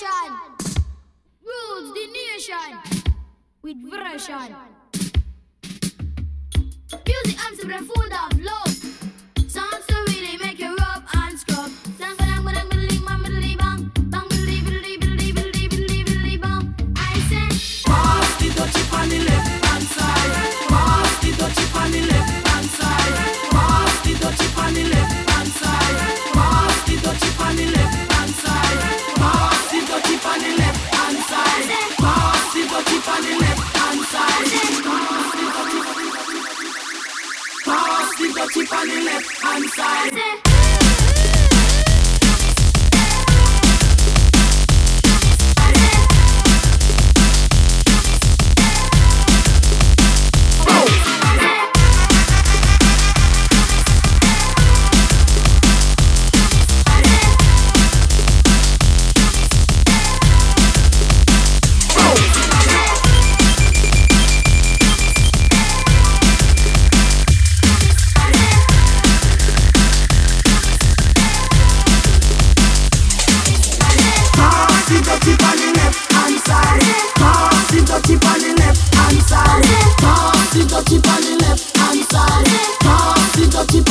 nation, rules the nation with version. Music, I'm the food of love. the chip on the left hand side.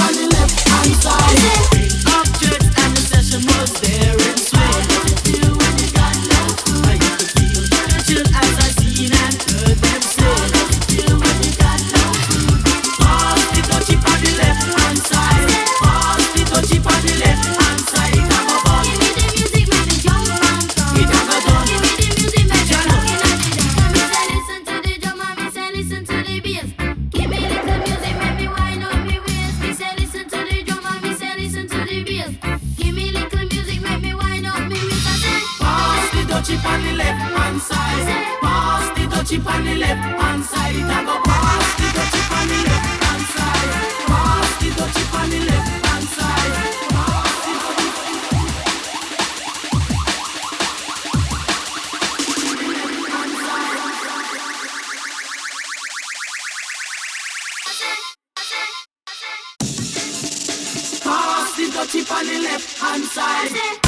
I'm sorry. chip on the left hand side. It go pass the Dutchie on the left hand side. Pass the Dutchie on the left hand side. Pass the Dutchie on the left hand side.